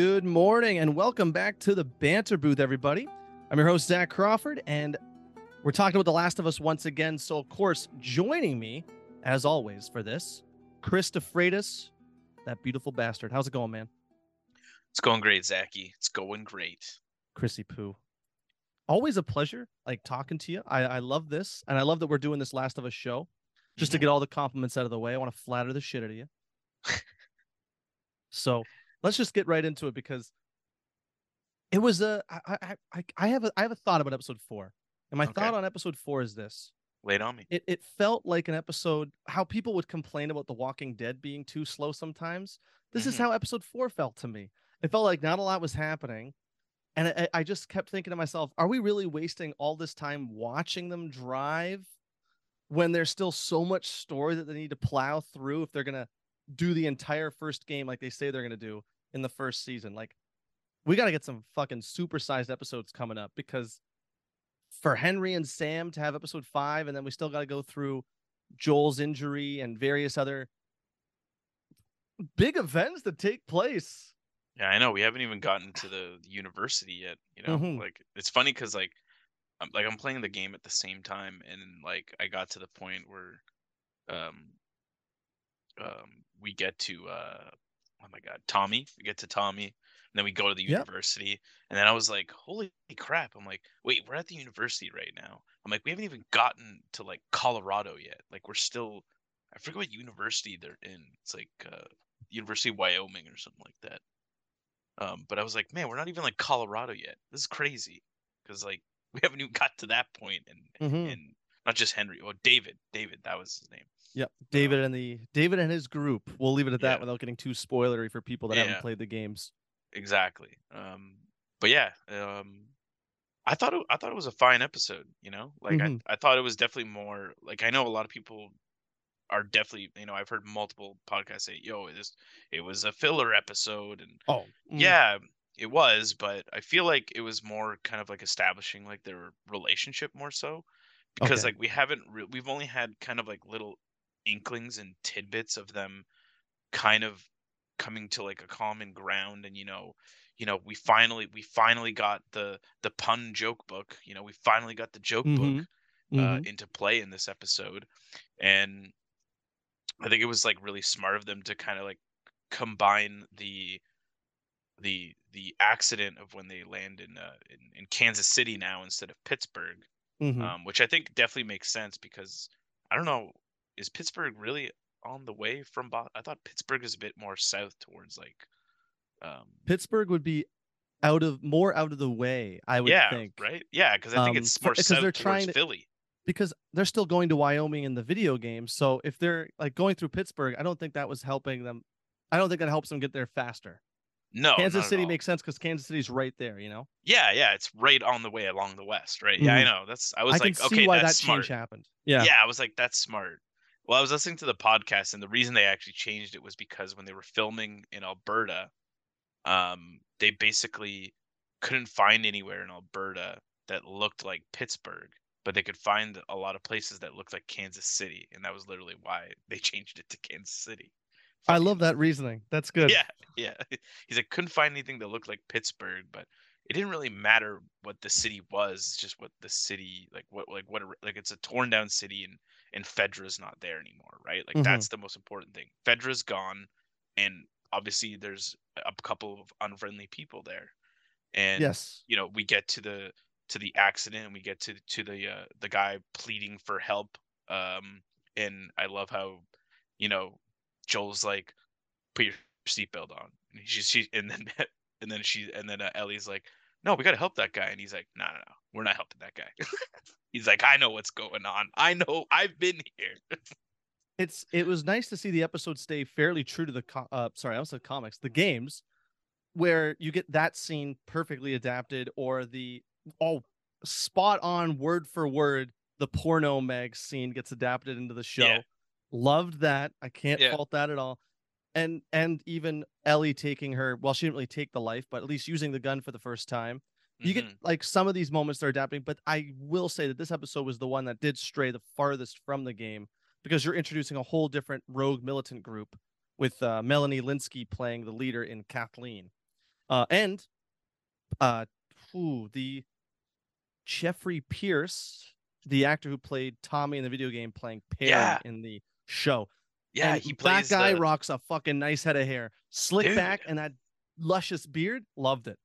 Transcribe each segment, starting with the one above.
Good morning and welcome back to the Banter Booth, everybody. I'm your host, Zack Crawford, and we're talking about The Last of Us once again. So, of course, joining me, as always, for this, Kris De Freitas, that beautiful bastard. How's it going, man? It's going great, Zachy. It's going great. Chrissy Poo. Always a pleasure, like talking to you. I, I love this, and I love that we're doing this Last of Us show just to Mhm. get all the compliments out of the way. I want to flatter the shit out of you. so let's just get right into it because it was a I I I, I have a I have a thought about episode four, and my Okay. thought on episode four is this: Late on me. it it felt like an episode how people would complain about The Walking Dead being too slow sometimes. This is Mhm. how episode four felt to me. It felt like not a lot was happening. And I, I just kept thinking to myself, are we really wasting all this time watching them drive when there's still so much story that they need to plow through if they're gonna do the entire first game like they say they're gonna do in the first season? Like, we gotta get some fucking supersized episodes coming up because for Henry and Sam to have episode five, and then we still got to go through Joel's injury and various other big events that take place. Yeah, I know. We haven't even gotten to the university yet. You know, Mhm. like it's funny because like, I'm like I'm playing the game at the same time, and like I got to the point where, um, um, we get to uh, oh my god, Tommy. We get to Tommy, and then we go to the Yep. university, and then I was like, holy crap! I'm like, wait, we're at the university right now. I'm like, we haven't even gotten to like Colorado yet. Like we're still, I forget what university they're in. It's like uh, University of Wyoming or something like that. Um, but I was like, man, we're not even like Colorado yet. This is crazy because like we haven't even got to that point. and Mhm. and not just Henry. Oh, David, David, that was his name. Yep. David and the David and his group. We'll leave it at that Yeah. without getting too spoilery for people that Yeah. haven't played the games. Exactly. Um, but yeah, um, I thought it, I thought it was a fine episode. You know, like Mhm. I I thought it was definitely more like I know a lot of people are definitely you know I've heard multiple podcasts say, yo, this it was a filler episode, and Oh, mm, yeah, it was, but I feel like it was more kind of like establishing like their relationship more so because Okay. like we haven't re- we've only had kind of like little inklings and tidbits of them kind of coming to like a common ground and you know you know we finally we finally got the the pun joke book you know we finally got the joke book Mhm. uh, Mhm. into play in this episode and i think it was like really smart of them to kind of like combine the the the accident of when they land in uh in, in kansas city now instead of pittsburgh Mhm. um, which i think definitely makes sense because i don't know is pittsburgh really on the way from Boston? i thought pittsburgh is a bit more south towards like um Pittsburgh would be out of more out of the way, I would yeah think. right yeah because i think Um, it's more because south they're towards trying to- philly because they're still going to Wyoming in the video game. So if they're like going through Pittsburgh, I don't think that was helping them. I don't think that helps them get there faster. No Kansas City makes sense because Kansas City's right there. You know, yeah yeah it's right on the way along the west right yeah i Mhm. know that's i was I like can see okay why that smart change happened. Yeah. yeah i was like that's smart well i was listening to the podcast and the reason they actually changed it was because when they were filming in alberta um they basically couldn't find anywhere in alberta that looked like pittsburgh but they could find a lot of places that looked like kansas city and that was literally why they changed it to kansas city I love that reasoning. That's good. yeah yeah he's like couldn't find anything that looked like pittsburgh but it didn't really matter what the city was it's just what the city like what like what like it's a torn down city and and fedra's not there anymore right like Mhm. that's the most important thing fedra's gone and obviously there's a couple of unfriendly people there and Yes. you know we get to the to the accident and we get to to the uh the guy pleading for help um and i love how you know joel's like put your seatbelt on. And she's she and then and then she and then uh, ellie's like no we gotta help that guy. And he's like no no no we're not helping that guy. He's like i know what's going on. I know i've been here. It's it was nice to see the episode stay fairly true to the co- uh sorry, I also said comics, the games, where you get that scene perfectly adapted, or the oh spot on word for word the porno mag scene gets adapted into the show. Yeah. Loved that. I can't Yeah. fault that at all. And and even Ellie taking her well, she didn't really take the life, but at least using the gun for the first time. You get Mhm. like some of these moments they're adapting, but I will say that this episode was the one that did stray the farthest from the game because you're introducing a whole different rogue militant group with uh, Melanie Lynskey playing the leader in Kathleen. Uh, and uh, ooh, the Jeffrey Pierce, the actor who played Tommy in the video game, playing Perry Yeah. in the show. Yeah, And he that guy the- rocks a fucking nice head of hair, slick Dude. back, and that luscious beard. Loved it.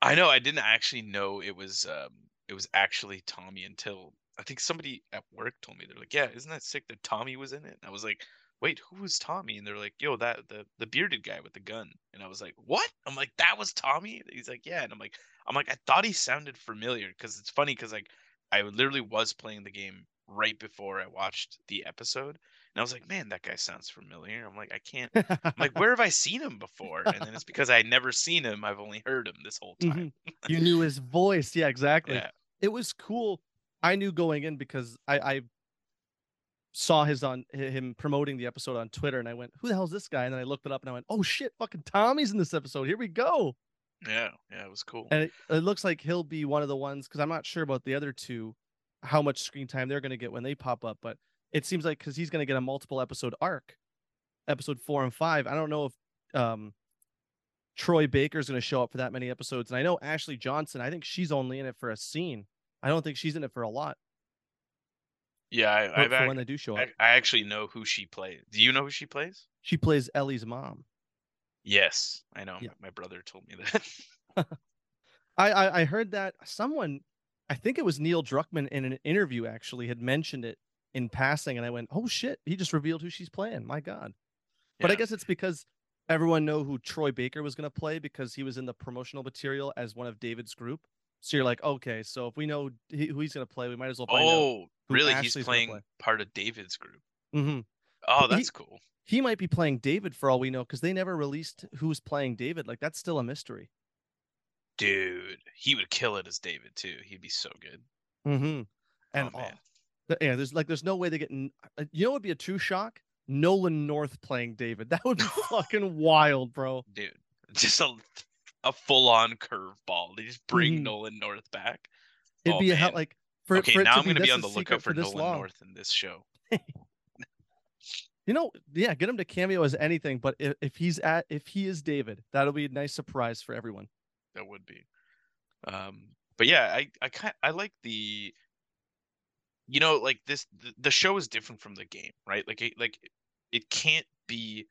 I know. I didn't actually know it was um it was actually Tommy until I think somebody at work told me they're like, yeah, isn't that sick that Tommy was in it? And I was like, wait, who was Tommy? And they're like, yo, that the the bearded guy with the gun. And I was like, what? I'm like, that was Tommy. And he's like, yeah. And I'm like, I'm like, I thought he sounded familiar because it's funny because like I literally was playing the game right before I watched the episode, and I was like, man, that guy sounds familiar. I'm like, I can't. I'm like, where have I seen him before? And then it's because I never seen him. I've only heard him this whole time. Mhm. you knew his voice. Yeah, exactly. Yeah. It was cool. I knew going in because I, I saw his on him promoting the episode on Twitter, and I went, "Who the hell's this guy?" And then I looked it up, and I went, "Oh shit, fucking Tommy's in this episode. Here we go." Yeah, yeah, it was cool. And it, it looks like he'll be one of the ones because I'm not sure about the other two, how much screen time they're going to get when they pop up. But it seems like because he's going to get a multiple episode arc, episode four and five. I don't know if um, Troy Baker's going to show up for that many episodes. And I know Ashley Johnson. I think she's only in it for a scene. I don't think she's in it for a lot. Yeah, I, I've when they do show up, I, I actually know who she plays. Do you know who she plays? she plays Ellie's mom. Yes, I know. Yeah. My brother told me that. I, I I heard that someone, I think it was Neil Druckmann in an interview actually had mentioned it in passing, and I went, "Oh shit!" He just revealed who she's playing. My god! But I guess it's because everyone know who Troy Baker was going to play because he was in the promotional material as one of David's group. So you're like, okay, so if we know who he's going to play, we might as well find oh, really? Ashley's He's playing play. part of David's group. hmm Oh, He- that's cool. He might be playing David for all we know because they never released who's playing David. Like that's still a mystery. Dude, he would kill it as David too. He'd be so good. Mm-hmm. And oh man. Yeah, there's like there's no way they get. n- uh, You know, what would be a true shock. Nolan North playing David. That would be fucking wild, bro. Dude, just a a full on curveball. They just bring Mhm. Nolan North back. It'd Oh, be a hell like for okay, for now I'm gonna be on the lookout for this Nolan long. North in this show. You know, yeah, get him to cameo as anything, but if, if he's at if he is David, that'll be a nice surprise for everyone. That would be. Um, but yeah, I I kind I like the. You know, like this, the, the show is different from the game, right? Like, it, like it can't be,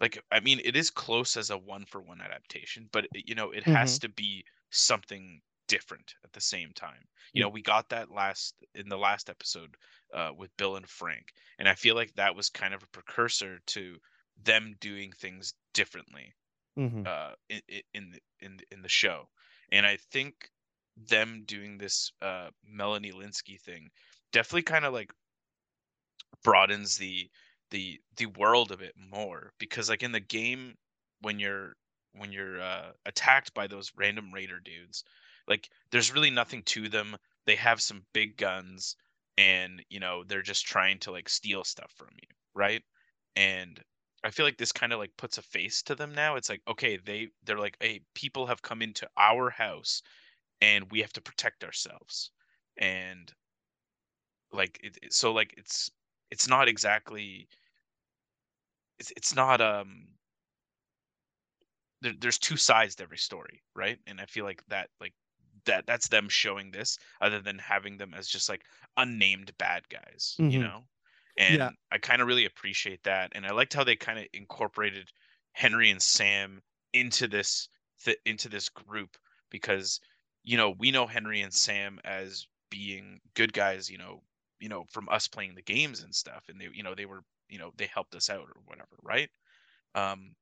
like I mean, it is close as a one for one adaptation, but it- you know, it has to be something different at the same time. You know, we got that last in the last episode uh, with Bill and Frank, and I feel like that was kind of a precursor to them doing things differently Mm-hmm. uh in in the in in the show. And i think them doing this uh melanie lynskey thing definitely kind of like broadens the the the world a bit more because like in the game when you're when you're uh attacked by those random raider dudes like there's really nothing to them. They have some big guns and you know they're just trying to like steal stuff from you right? And I feel like this kind of like puts a face to them now. It's like, okay, they they're like, hey, people have come into our house and we have to protect ourselves. And like it, so like it's it's not exactly it's it's not um there, there's two sides to every story, right? And I feel like that like that that's them showing this other than having them as just like unnamed bad guys, you Mhm. know? And Yeah. I kind of really appreciate that. And I liked how they kind of incorporated Henry and Sam into this th- into this group because you know, we know Henry and Sam as being good guys, you know, you know, from us playing the games and stuff and they you know, they were, you know, they helped us out or whatever, right? Um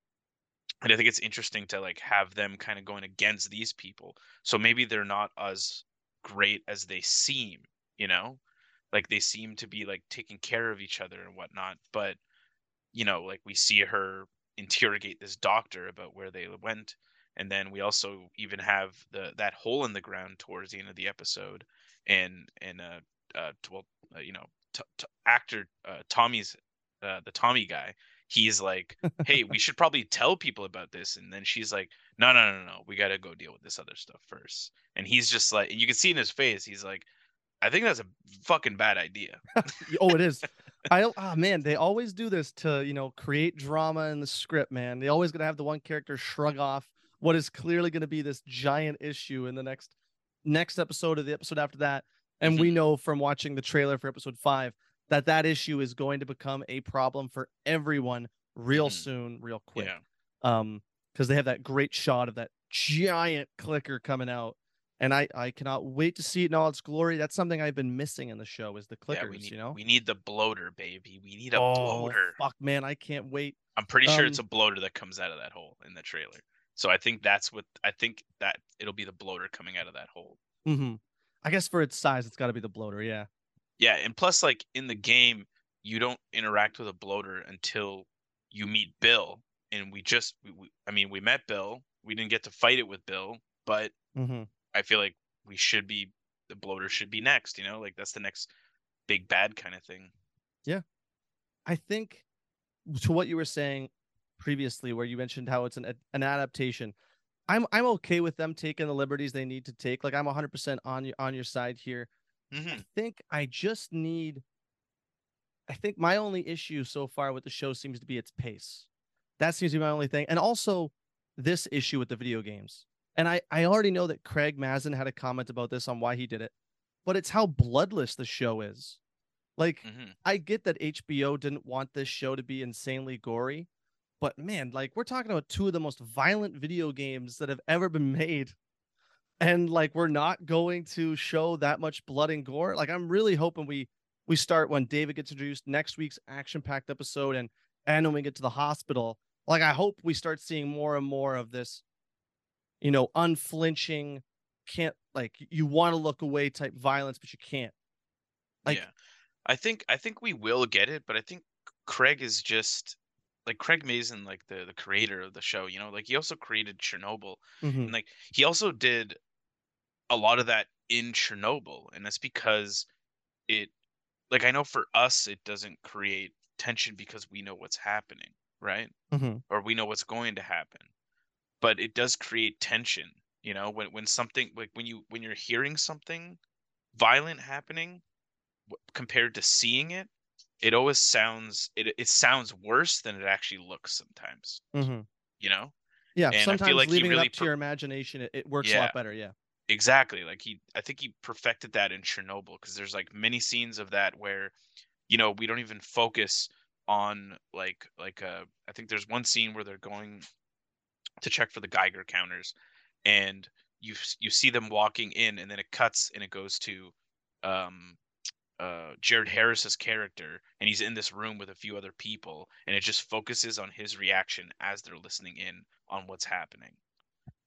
and I think it's interesting to like have them kind of going against these people. So maybe they're not as great as they seem, you know? Like they seem to be like taking care of each other and whatnot, but you know, like we see her interrogate this doctor about where they went, and then we also even have the that hole in the ground towards the end of the episode, and and uh, uh well, uh, you know, t- t- actor uh, Tommy's uh, the Tommy guy, he's like, hey, we should probably tell people about this, and then she's like, no, no, no, no, we got to go deal with this other stuff first, and he's just like, and you can see in his face, he's like. I think that's a fucking bad idea. oh, it is. I oh man, they always do this to you know create drama in the script. Man, they always gonna have the one character shrug off what is clearly going to be this giant issue in the next next episode or the episode after that. And we Mhm. know from watching the trailer for episode five that that issue is going to become a problem for everyone real Mhm. soon, real quick. Yeah. Um, because they have that great shot of that giant clicker coming out. And I, I cannot wait to see it in all its glory. That's something I've been missing in the show is the clickers, Yeah, we need you know? we need the bloater, baby. We need a oh, bloater. fuck, man, I can't wait. I'm pretty sure it's Um, a bloater that comes out of that hole in the trailer. So I think that's what I think that it'll be the bloater coming out of that hole. hmm I guess for its size, it's got to be the bloater. Yeah. Yeah, and plus like in the game, you don't interact with a bloater until you meet Bill. And we just we, we, I mean, we met Bill. We didn't get to fight it with Bill, but hmm I feel like we should be the bloater should be next, you know? Like that's the next big bad kind of thing. Yeah. I think to what you were saying previously, where you mentioned how it's an an adaptation. I'm I'm okay with them taking the liberties they need to take. Like I'm 100% on your on your side here. hmm I think I just need. I think my only issue so far with the show seems to be its pace. That seems to be my only thing, and also this issue with the video games. And I I already know that Craig Mazin had a comment about this on why he did it, but it's how bloodless the show is. Like hmm I get that HBO didn't want this show to be insanely gory, but man, like we're talking about two of the most violent video games that have ever been made. And like we're not going to show that much blood and gore. Like I'm really hoping we we start when David gets introduced next week's action-packed episode and and when we get to the hospital. Like I hope we start seeing more and more of this, you know, unflinching, can't like you want to look away type violence, but you can't. Like- yeah. I think I think we will get it, but I think Craig is just like Craig Mazin, like the the creator of the show. You know, like he also created Chernobyl, Mhm. and like he also did a lot of that in Chernobyl, and that's because it, like I know for us, it doesn't create tension because we know what's happening, right? Mhm. Or we know what's going to happen, but it does create tension. You know, when when something like when you when you're hearing something violent happening compared to seeing it it always sounds it it sounds worse than it actually looks sometimes Mhm. you know Yeah, And I feel sometimes like leaving really it up to per- your imagination, it, it works a lot better. Yeah. exactly like he i think he perfected that in chernobyl because there's like many scenes of that where you know we don't even focus on like like uh i think there's one scene where they're going to check for the geiger counters and you you see them walking in and then it cuts and it goes to um uh Jared Harris's character and he's in this room with a few other people and it just focuses on his reaction as they're listening in on what's happening.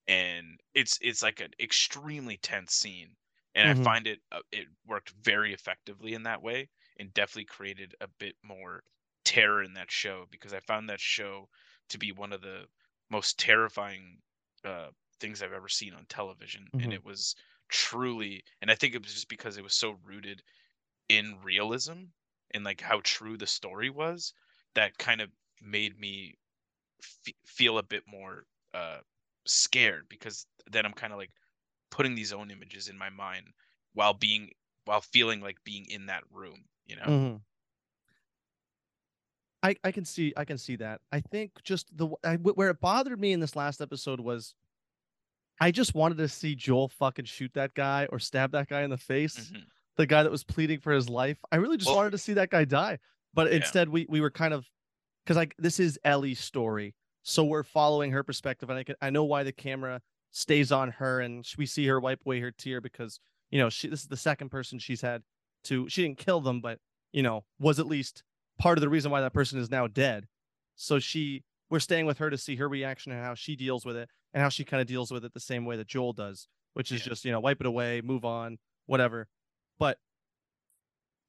And it's it's like an extremely tense scene and Mhm. I find it uh, it worked very effectively in that way and definitely created a bit more terror in that show because I found that show to be one of the most terrifying uh things I've ever seen on television Mhm. and it was truly and I think it was just because it was so rooted in realism and like how true the story was that kind of made me f- feel a bit more uh scared because then I'm kind of like putting these own images in my mind while being while feeling like being in that room you know Mhm. I I can see I can see that. I think just the I, where it bothered me in this last episode was I just wanted to see Joel fucking shoot that guy or stab that guy in the face. Mhm. The guy that was pleading for his life. I really just Well- wanted to see that guy die. But Yeah. instead we we were kind of cuz like this is Ellie's story. So we're following her perspective and I can I know why the camera stays on her and we see her wipe away her tear because you know she this is the second person she's had to she didn't kill them but you know was at least part of the reason why that person is now dead so she we're staying with her to see her reaction and how she deals with it and how she kind of deals with it the same way that joel does which is Yeah. just you know wipe it away move on whatever but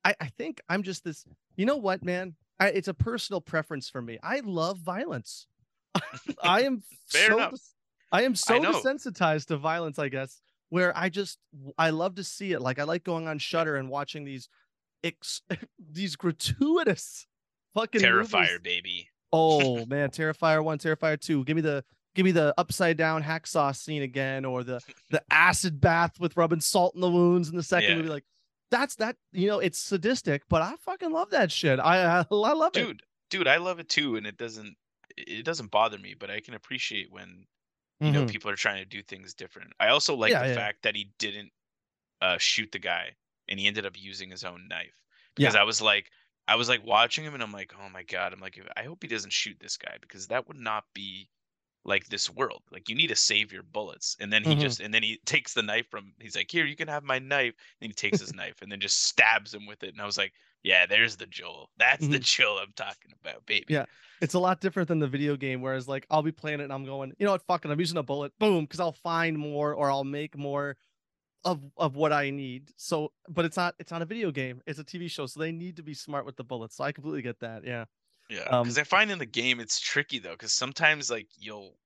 i i think i'm just this you know what man I, it's a personal preference for me i love violence i am Fair so enough. i am so know. desensitized to violence i guess where i just i love to see it like i like going on shutter and watching these ex- these gratuitous fucking movies. terrifier baby Oh man, Terrifier one, Terrifier two. Give me the give me the upside down hacksaw scene again, or the the acid bath with rubbing salt in the wounds in the second Yeah. movie. Like that's that. You know, it's sadistic, but I fucking love that shit. I I, I love it. dude dude i love it too and it doesn't it doesn't bother me but i can appreciate when You know, Mhm. people are trying to do things different. I also like Yeah, the yeah. fact that he didn't uh, shoot the guy, and he ended up using his own knife because I was like, I was like watching him, and I'm like, oh my god, I'm like, I hope he doesn't shoot this guy because that would not be like this world. Like you need to save your bullets, and then he Mhm. just and then he takes the knife from. He's like, here, you can have my knife. And he takes his knife and then just stabs him with it, and I was like, yeah, there's the Joel. That's the Mhm. Joel I'm talking about, baby. Yeah. It's a lot different than the video game, whereas like I'll be playing it and I'm going, you know what, fucking I'm using a bullet, boom, because I'll find more or I'll make more of of what I need. So, but it's not it's not a video game, it's a TV show, so they need to be smart with the bullets. So I completely get that. Yeah. Yeah, Um, because I find in the game it's tricky though, because sometimes like you'll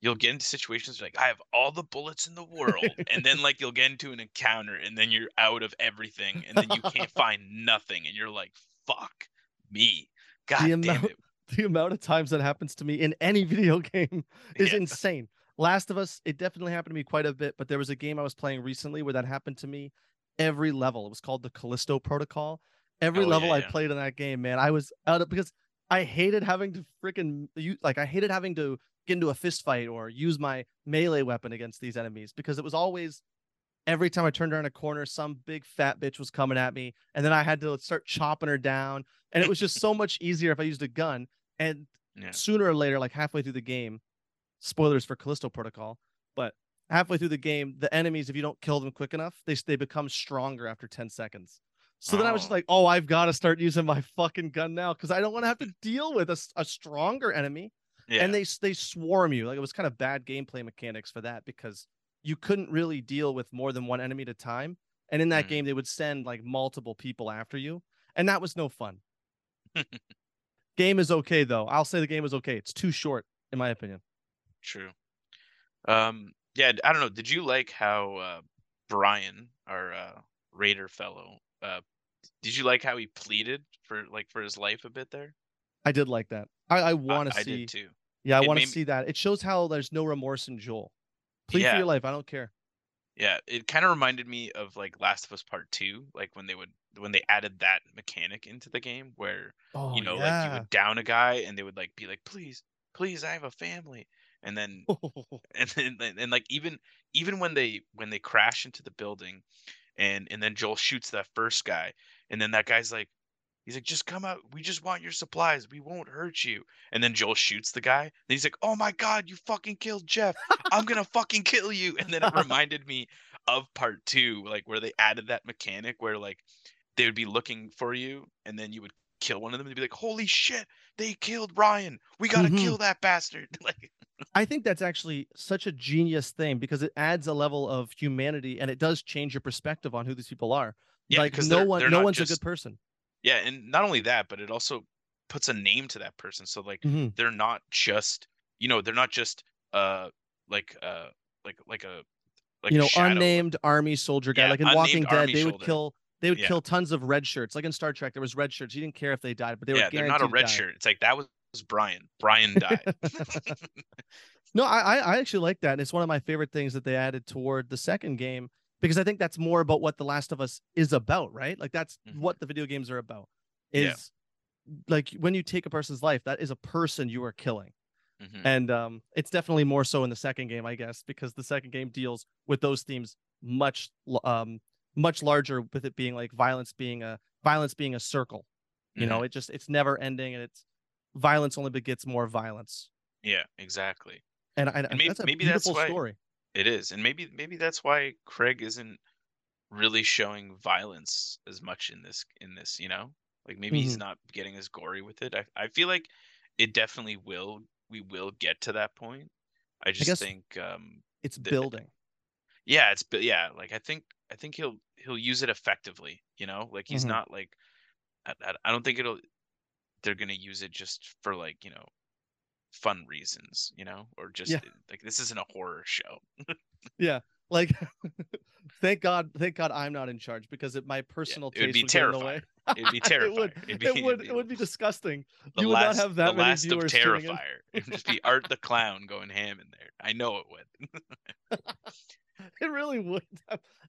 you'll get into situations where, like I have all the bullets in the world, and then like you'll get into an encounter, and then you're out of everything, and then you can't find nothing, and you're like, "Fuck me, god damn amount- it!" the amount of times that happens to me in any video game is Yeah. insane. Last of Us, it definitely happened to me quite a bit, but there was a game I was playing recently where that happened to me every level. It was called the Callisto Protocol. Every Oh, level yeah, I yeah. played in that game, man, I was out of because I hated having to freaking like I hated having to get into a fist fight or use my melee weapon against these enemies because it was always every time I turned around a corner, some big fat bitch was coming at me, and then I had to start chopping her down. And it was just so much easier if I used a gun. And Yeah. sooner or later, like halfway through the game, spoilers for Callisto Protocol, but halfway through the game, the enemies, if you don't kill them quick enough, they they become stronger after 10 seconds. So then I was just Oh. like, oh, I've got to start using my fucking gun now because I don't want to have to deal with a stronger enemy Yeah, and they they swarm you. Like it was kind of bad gameplay mechanics for that because you couldn't really deal with more than one enemy at a time. And in that Mhm. game, they would send like multiple people after you, and that was no fun. game is okay though. I'll say the game is okay. It's too short, in my opinion. True. Um, yeah, I don't know. Did you like how uh, Brian, our uh, Raider fellow, uh, did you like how he pleaded for like for his life a bit there? I did like that. I, I want to I see. did too. Yeah, I want to see that. It shows how there's no remorse in Joel. Plead Yeah. for your life. I don't care. Yeah, it kind of reminded me of like Last of Us Part Two, like when they would when they added that mechanic into the game, where Oh you know, like you would down a guy and they would like be like, "Please, please, I have a family," and then and then and, and like even even when they when they crash into the building, and and then Joel shoots that first guy, and then that guy's like, he's like, "Just come out. We just want your supplies. We won't hurt you." And then Joel shoots the guy. And he's like, "Oh my god, you fucking killed Jeff. I'm gonna fucking kill you." And then it reminded me of part two, like where they added that mechanic where like they would be looking for you, and then you would kill one of them and be like, "Holy shit, they killed Ryan. We gotta Mhm. kill that bastard." like, I think that's actually such a genius thing because it adds a level of humanity and it does change your perspective on who these people are. yeah, like no they're, one they're no one's just, a good person. Yeah, and not only that, but it also puts a name to that person. So like Mhm. they're not just you know they're not just uh like uh like like a like you know, shadow. unnamed army soldier guy. Yeah, like in Walking Dead, they would shoulder. kill they would Yeah. kill tons of red shirts. Like in Star Trek, there was red shirts. You didn't care if they died, but they yeah, were they're not a red shirt. It's like that was Brian. Brian died. No, I I- actually like that. And it's one of my favorite things that they added toward the second game because I think that's more about what The Last of Us is about, right? Like that's Mhm. what the video games are about. Yeah. Is like when you take a person's life, that is a person you are killing. Mhm. And um, it's definitely more so in the second game, I guess, because the second game deals with those themes much um much larger with it being like violence being a violence being a circle. You know, Mhm. it just it's never ending and it's violence only begets more violence. Yeah, exactly. And, I, maybe- that's a maybe that's beautiful why- story. It is, and maybe maybe that's why Craig isn't really showing violence as much in this in this. You know, like maybe he's Mhm. not getting as gory with it. I I feel like it definitely will. We will get to that point. I just guess- think, um, It's building. yeah, it's yeah, like I think I think he'll he'll use it effectively. You know, like he's Mhm. not like I, I, I don't think it'll they're gonna use it just for like you know fun reasons. You know, or just Yeah. like this isn't a horror show. Yeah. Like thank God thank God I'm not in charge because it, my personal it would taste be would in the way. terrifying. It'd be terrifying. it would It'd be, it would it'd it would be disgusting. you would not have that the many last of viewers in. Terrifier. It would just be Art the Clown going ham in there. I know it would. It really would.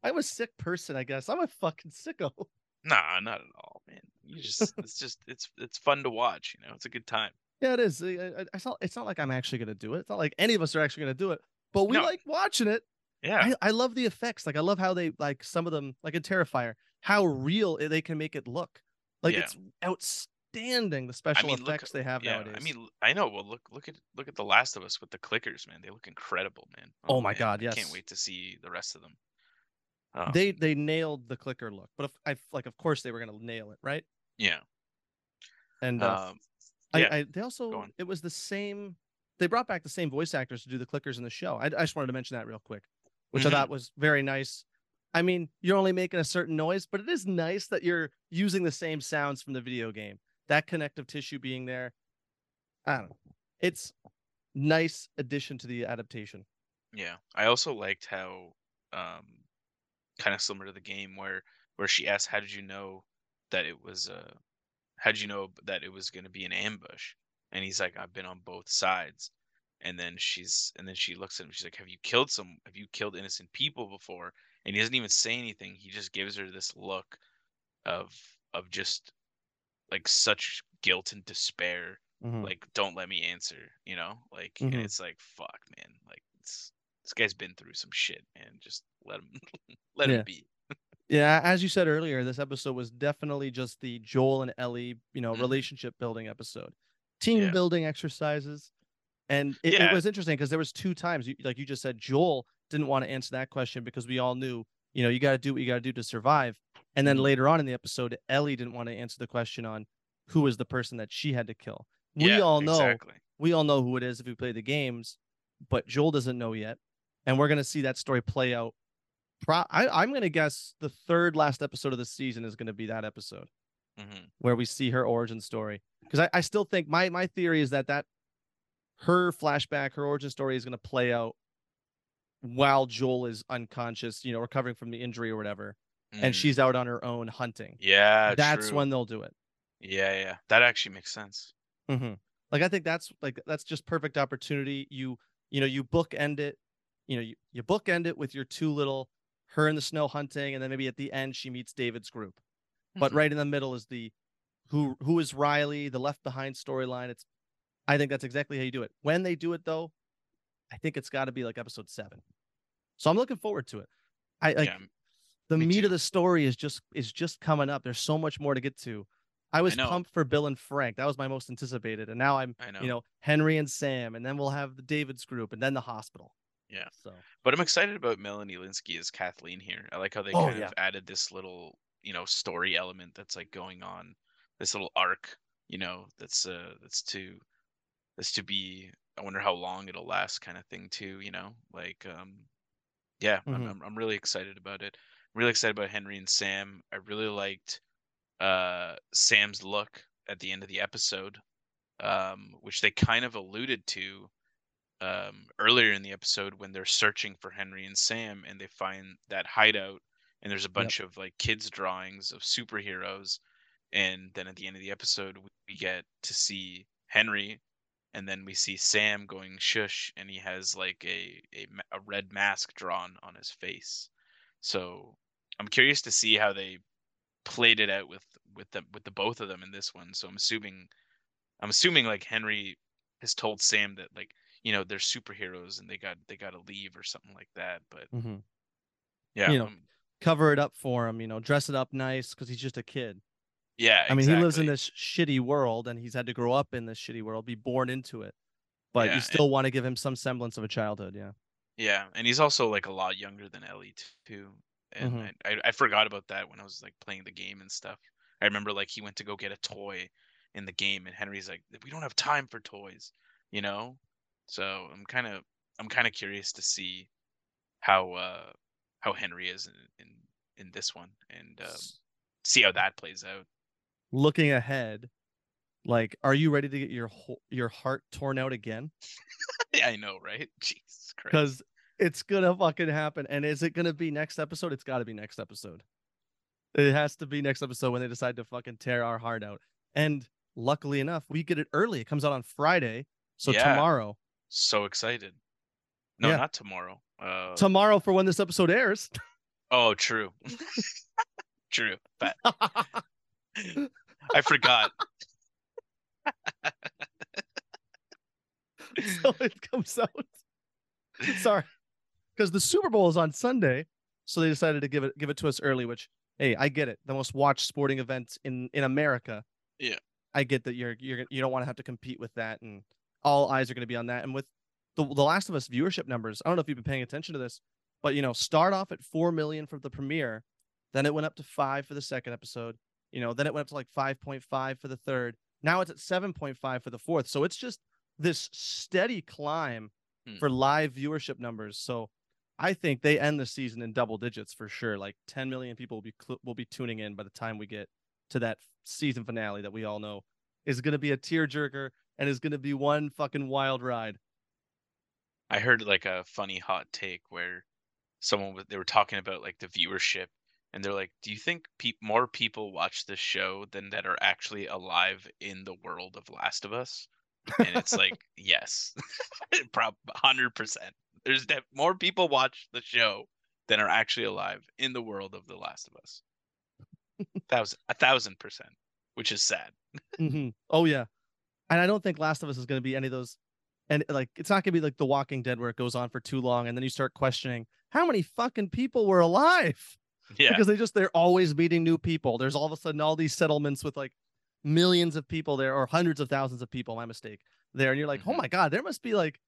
I'm a sick person, I guess. I'm a fucking sicko. Nah, not at all, man. You just it's just it's it's fun to watch. You know, it's a good time. Yeah, it is. I- I- It's not. It's not like I'm actually gonna do it. It's not like any of us are actually gonna do it. but we No. like watching it. Yeah. I, I love the effects. Like I love how they like some of them, like in Terrifier, how real they can make it look. Like Yeah. it's outstanding the special mean, look- effects they have yeah. nowadays. I mean, I know. Well, look, look at look at the Last of Us with the clickers, man. They look incredible, man. Oh my man, God, I yes. can't wait to see the rest of them. Um, they they nailed the clicker look, but if I like, of course they were gonna nail it, right? Yeah. And uh, Um, yeah, I, I they also it was the same. They brought back the same voice actors to do the clickers in the show. I, I just wanted to mention that real quick, which Mhm. I thought was very nice. I mean, you're only making a certain noise, but it is nice that you're using the same sounds from the video game. That connective tissue being there, I don't know. It's nice addition to the adaptation. Yeah, I also liked how, um, kind of similar to the game where where she asked, "How did you know that it was uh, How'd you know that it was going to be an ambush?" And he's like, "I've been on both sides." And then she's and then she looks at him. She's like, "Have you killed some? Have you killed innocent people before?" And he doesn't even say anything. He just gives her this look of of just like such guilt and despair Mhm. like don't let me answer you know like Mhm. and it's like fuck man like it's, this guy's been through some shit man just let him let Yeah. him be Yeah, as you said earlier, this episode was definitely just the Joel and Ellie, you know, Mhm. relationship building episode, team Yeah. building exercises, and it, it was interesting because there was two times, you, like you just said, Joel didn't want to answer that question because we all knew, you know, you got to do what you got to do to survive, and then Mhm. later on in the episode, Ellie didn't want to answer the question on who was the person that she had to kill. We yeah, all know exactly we all know who it is if we play the games, but Joel doesn't know yet, and we're gonna see that story play out. Pro- I, I'm gonna guess the third last episode of the season is gonna be that episode hmm where we see her origin story. Because I, I still think my my theory is that that her flashback, her origin story is gonna play out while Joel is unconscious, you know, recovering from the injury or whatever, and she's out on her own hunting. Mm. yeah That's true. when they'll do it. yeah yeah that actually makes sense hmm Like I think that's like that's just perfect opportunity. You you know you bookend it, you know you, you bookend it with your two little her in the snow hunting, and then maybe at the end she meets David's group. But Mhm. right in the middle is the who who is Riley, the left behind storyline. It's I think that's exactly how you do it. When they do it though, I think it's got to be like episode seven. So I'm looking forward to it. I like yeah the me meat too. of the story is just is just coming up. There's so much more to get to. I was know. pumped for Bill and Frank. That was my most anticipated, and now I'm i know you know Henry and Sam, and then we'll have the David's group, and then the hospital. Yeah. So but i'm excited about melanie lynskey as kathleen here i like how they Oh, kind yeah. of added this little you know story element that's like going on this little arc you know that's uh that's to that's to be i wonder how long it'll last kind of thing too you know like um yeah I'm, Mhm. I'm, I'm really excited about it I'm really excited about henry and sam i really liked uh sam's look at the end of the episode um which they kind of alluded to um earlier in the episode when they're searching for henry and sam and they find that hideout and there's a bunch of like kids drawings of superheroes and then at the end of the episode we, we get to see henry and then we see sam going shush and he has like a, a a red mask drawn on his face. So i'm curious to see how they played it out with with the with the both of them in this one. So i'm assuming i'm assuming like henry has told sam that like you know they're superheroes and they got they got to leave or something like that but Mhm. yeah You know, um, cover it up for him. You know, dress it up nice because he's just a kid. yeah I mean, he lives in this shitty world, and he's had to grow up in this shitty world, be born into it. But Yeah, you and- still want to give him some semblance of a childhood. Yeah. Yeah, and he's also like a lot younger than Ellie too. And Mhm. I, I I forgot about that when I was like playing the game and stuff. I remember like he went to go get a toy in the game, and Henry's like, "We don't have time for toys," you know. So I'm kind of I'm kind of curious to see how uh how Henry is in in, in this one and um, see how that plays out. Looking ahead, like, are you ready to get your whole, your heart torn out again? yeah, I know, right? Jesus Christ. because it's gonna fucking happen. And is it gonna be next episode? It's got to be next episode. It has to be next episode when they decide to fucking tear our heart out. And luckily enough, we get it early. It comes out on Friday, so Yeah. tomorrow, So excited. No, Yeah. not tomorrow. Uh, tomorrow for when this episode airs. oh, true. true. But I forgot. so it comes out Sorry, because the Super Bowl is on Sunday, so they decided to give it give it to us early. Which, hey, I get it. The most watched sporting event in in America. Yeah. I get that you're you're you don't want to have to compete with that, and all eyes are going to be on that. And with the the Last of Us viewership numbers, I don't know if you've been paying attention to this, but you know, start off at four million for the premiere, then it went up to five for the second episode. You know, then it went up to like five point five for the third. Now it's at seven point five for the fourth. So it's just this steady climb Hmm. for live viewership numbers. So I think they end the season in double digits for sure. Like 10 million people will be cl- will be tuning in by the time we get to that season finale that we all know is going to be a tearjerker and is going to be one fucking wild ride. I heard like a funny hot take where someone was, they were talking about like the viewership and they're like, "Do you think pe- more people watch this show than that are actually alive in the world of Last of Us?" And it's like, yes, hundred percent. There's def- more people watch the show than are actually alive in the world of The Last of Us. thousand, a thousand percent, which is sad. Mhm. Oh yeah, and I don't think Last of Us is going to be any of those. And like, it's not going to be like The Walking Dead where it goes on for too long, and then you start questioning how many fucking people were alive. Yeah, because they just they're always meeting new people. There's all of a sudden all these settlements with like millions of people there or hundreds of thousands of people, my mistake, there. And you're like, oh Mhm. my God, there must be like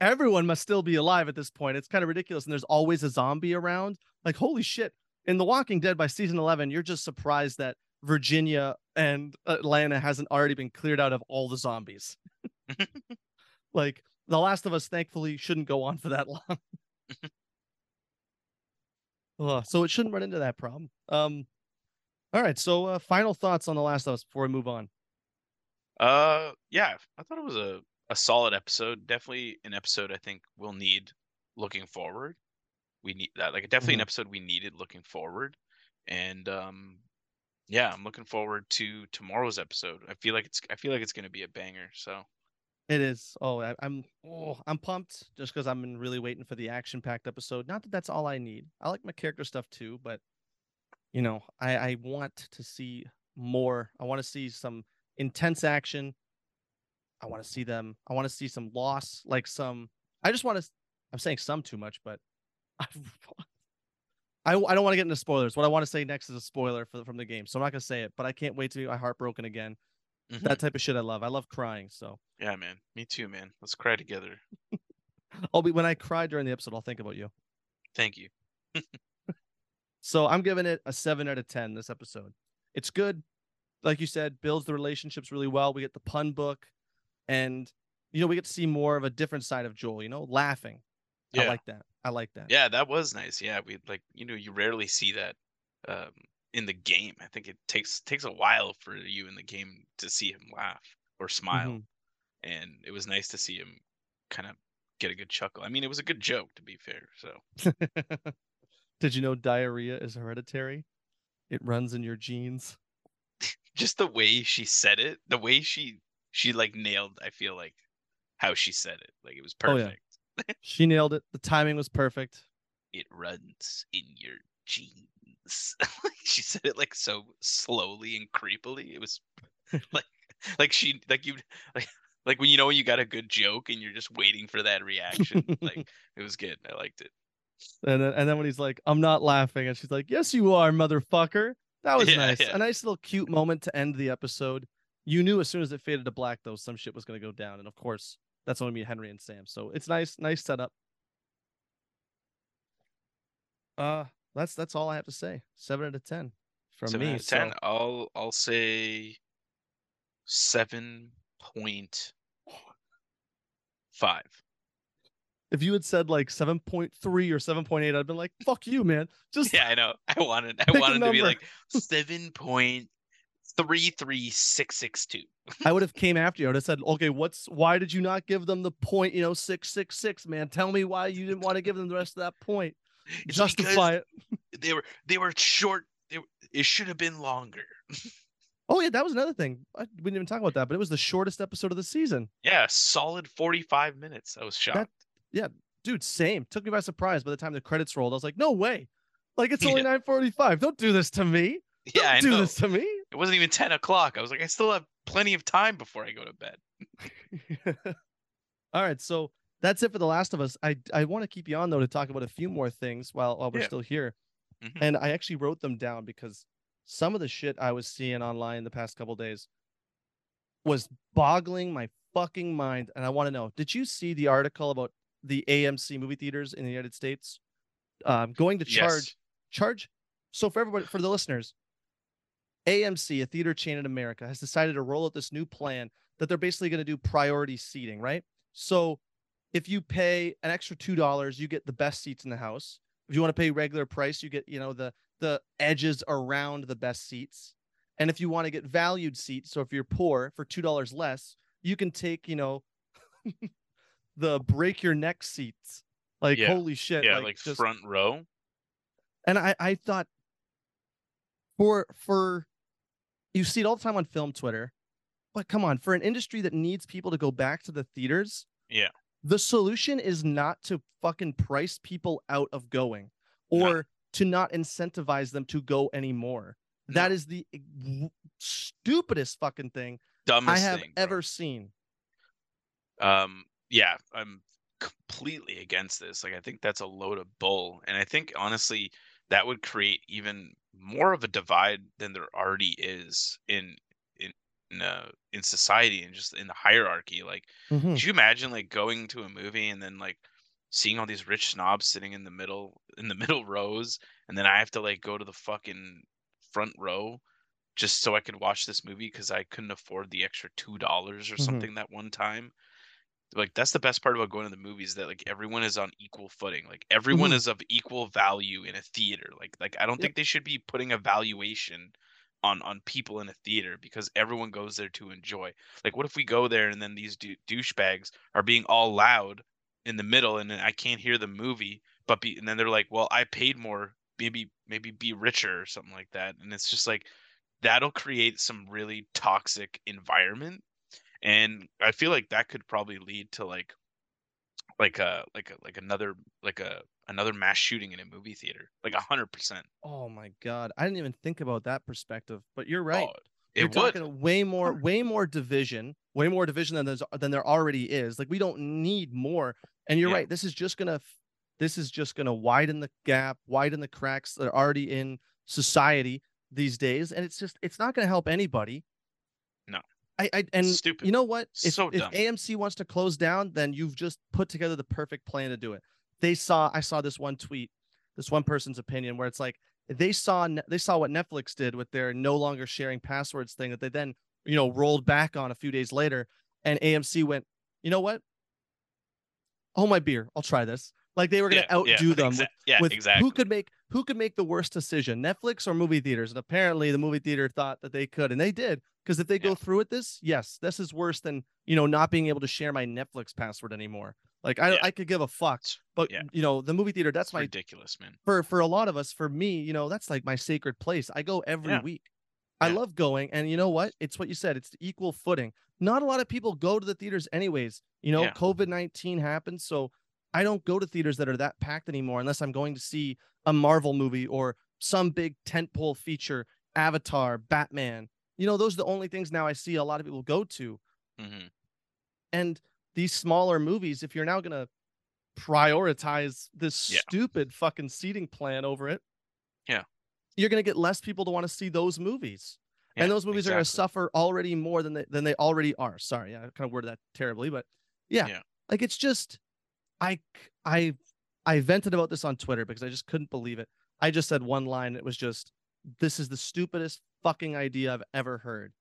everyone must still be alive at this point. It's kind of ridiculous. And there's always a zombie around. Like, holy shit. In The Walking Dead by season 11, you're just surprised that Virginia and Atlanta hasn't already been cleared out of all the zombies. like, The Last of Us, thankfully, shouldn't go on for that long. So it shouldn't run into that problem. Um, all right. So, uh, final thoughts on The Last of Us before we move on. Uh, yeah, I thought it was a a solid episode. Definitely an episode I think we'll need looking forward. We need that, like definitely an Mhm. episode we needed looking forward. And um, yeah, I'm looking forward to tomorrow's episode. I feel like it's I feel like it's gonna be a banger. So It is. Oh, I, I'm. Oh, I'm pumped just because I'm really waiting for the action-packed episode. Not that that's all I need. I like my character stuff too, but you know, I I want to see more. I want to see some intense action. I want to see them. I want to see some loss, like some. I just want to. I'm saying some too much, but I. I, I don't want to get into spoilers. What I want to say next is a spoiler for, from the game, so I'm not gonna say it. But I can't wait to be my heart broken again. mhm. That type of shit I love. I love crying. So yeah, man, me too, man. Let's cry together. I'll be when I cry during the episode. I'll think about you. Thank you. So I'm giving it a seven out of ten. This episode, it's good. Like you said, builds the relationships really well. We get the pun book, and you know we get to see more of a different side of Joel. You know, laughing. I like that. I like that. Yeah, that was nice. Yeah, we like you know you rarely see that um in the game. I think it takes takes a while for you in the game to see him laugh or smile. Mhm. and it was nice to see him kind of get a good chuckle. I mean, it was a good joke to be fair. So Did you know diarrhea is hereditary? It runs in your genes. just the way she said it, the way she she like nailed, I feel like how she said it. Like it was Oh, yeah. She nailed it. The timing was perfect. It runs in your genes. she said it like so slowly and creepily. It was like like she like you like like when you know when you got a good joke and you're just waiting for that reaction. like it was good. I liked it. And then, and then when he's like, "I'm not laughing," and she's like, "Yes, you are, motherfucker." That was Yeah, nice. yeah. A nice little cute moment to end the episode. You knew as soon as it faded to black, though, some shit was gonna go down, and of course, that's only me, Henry, and Sam. So it's nice, nice setup. Uh, that's that's all I have to say. Seven out of ten from seven me. out of ten. so- I'll I'll say seven point five. if you had said like seven point three or seven point eight, I'd been like, "Fuck you, man." Just Yeah, I know. I wanted I wanted to be like seven point three three six six two. I would have came after you. I would have said, okay, what's why did you not give them the point, you know, six six six, man? Tell me why you didn't want to give them the rest of that point. Justify it. They were they were short. They were, it should have been longer. Oh yeah, that was another thing. I, we didn't even talk about that, but it was the shortest episode of the season. Yeah, solid forty five minutes. I was shocked. Yeah, dude, same. Took me by surprise by the time the credits rolled. I was like, no way. Like it's only Yeah. 945. Don't do this to me. Don't yeah, do this to me. It wasn't even ten o'clock. I was like, I still have plenty of time before I go to bed. All right. So that's it for The Last of Us. I I want to keep you on though to talk about a few more things while while we're Yeah. still here. Mhm. And I actually wrote them down because some of the shit I was seeing online the past couple days was boggling my fucking mind. And I want to know: Did you see the article about the AMC movie theaters in the United States um, going to charge Yes. charge? So for everybody, for the listeners, AMC, a theater chain in America, has decided to roll out this new plan that they're basically going to do priority seating, right? So if you pay an extra two dollars, you get the best seats in the house. If you want to pay regular price, you get you know the the edges around the best seats. And if you want to get valued seats, so if you're poor for two dollars less, you can take you know the break your neck seats. Like Yeah. holy shit! Yeah, like, just- front row. and I, I thought for for you see it all the time on film Twitter, but come on, for an industry that needs people to go back to the theaters, Yeah. the solution is not to fucking price people out of going No. or to not incentivize them to go anymore. That No. is the stupidest fucking thing Dumbest I have thing, bro. ever seen. um yeah i'm completely against this like i think that's a load of bull and i think honestly that would create even more of a divide than there already is in in in, uh, in society and just in the hierarchy like Mhm. could you imagine like going to a movie and then like seeing all these rich snobs sitting in the middle in the middle rows and then i have to like go to the fucking front row just so i could watch this movie because i couldn't afford the extra two dollars or Mhm. something that one time like that's the best part about going to the movies that like everyone is on equal footing like everyone Mhm. is of equal value in a theater like like i don't think they should be putting a valuation on on people in a theater because everyone goes there to enjoy like what if we go there and then these dou- douchebags are being all loud in the middle and then i can't hear the movie but be and then they're like well i paid more maybe maybe be richer or something like that and it's just like that'll create some really toxic environment and i feel like that could probably lead to like like a like a like another like a another mass shooting in a movie theater like a hundred percent Oh my god, I didn't even think about that perspective, but you're right. Oh, You're it would talking way more, way more division, way more division than there's than there already is. Like we don't need more. And you're Yeah. right. This is just gonna, this is just gonna widen the gap, widen the cracks that are already in society these days, and it's just, it's not gonna help anybody. I, I and Stupid. you know what? If, So if. AMC wants to close down, then you've just put together the perfect plan to do it. They saw, I saw this one tweet, this one person's opinion, where it's like they saw they saw what Netflix did with their no longer sharing passwords thing that they then you know rolled back on a few days later, and AMC went, you know what? Oh my beer, I'll try this. Like they were gonna yeah, outdo yeah, them exa- with, yeah with exactly who could make who could make the worst decision, Netflix or movie theaters. And apparently the movie theater thought that they could, and they did. Because if they go through with this, yes, this is worse than you know not being able to share my Netflix password anymore. Like I, Yeah. I could give a fuck, but yeah. you know the movie theater that's it's my ridiculous man for for a lot of us for me you know that's like my sacred place i go every Yeah. week i love going and you know what it's what you said it's equal footing not a lot of people go to the theaters anyways you know Yeah. covid-19 happened so i don't go to theaters that are that packed anymore unless i'm going to see a marvel movie or some big tentpole feature avatar batman. You know those are the only things now i see a lot of people go to. Hmm and these smaller movies if you're now going to prioritize this Yeah. stupid fucking seating plan over it Yeah. you're going to get less people to want to see those movies. Yeah, and those movies are going to suffer already more than they, than they already are. Sorry i kind of worded that terribly but yeah, Yeah. like it's just i i i vented about this on twitter because i just couldn't believe it. I just said one line it was just this is the stupidest fucking idea i've ever heard.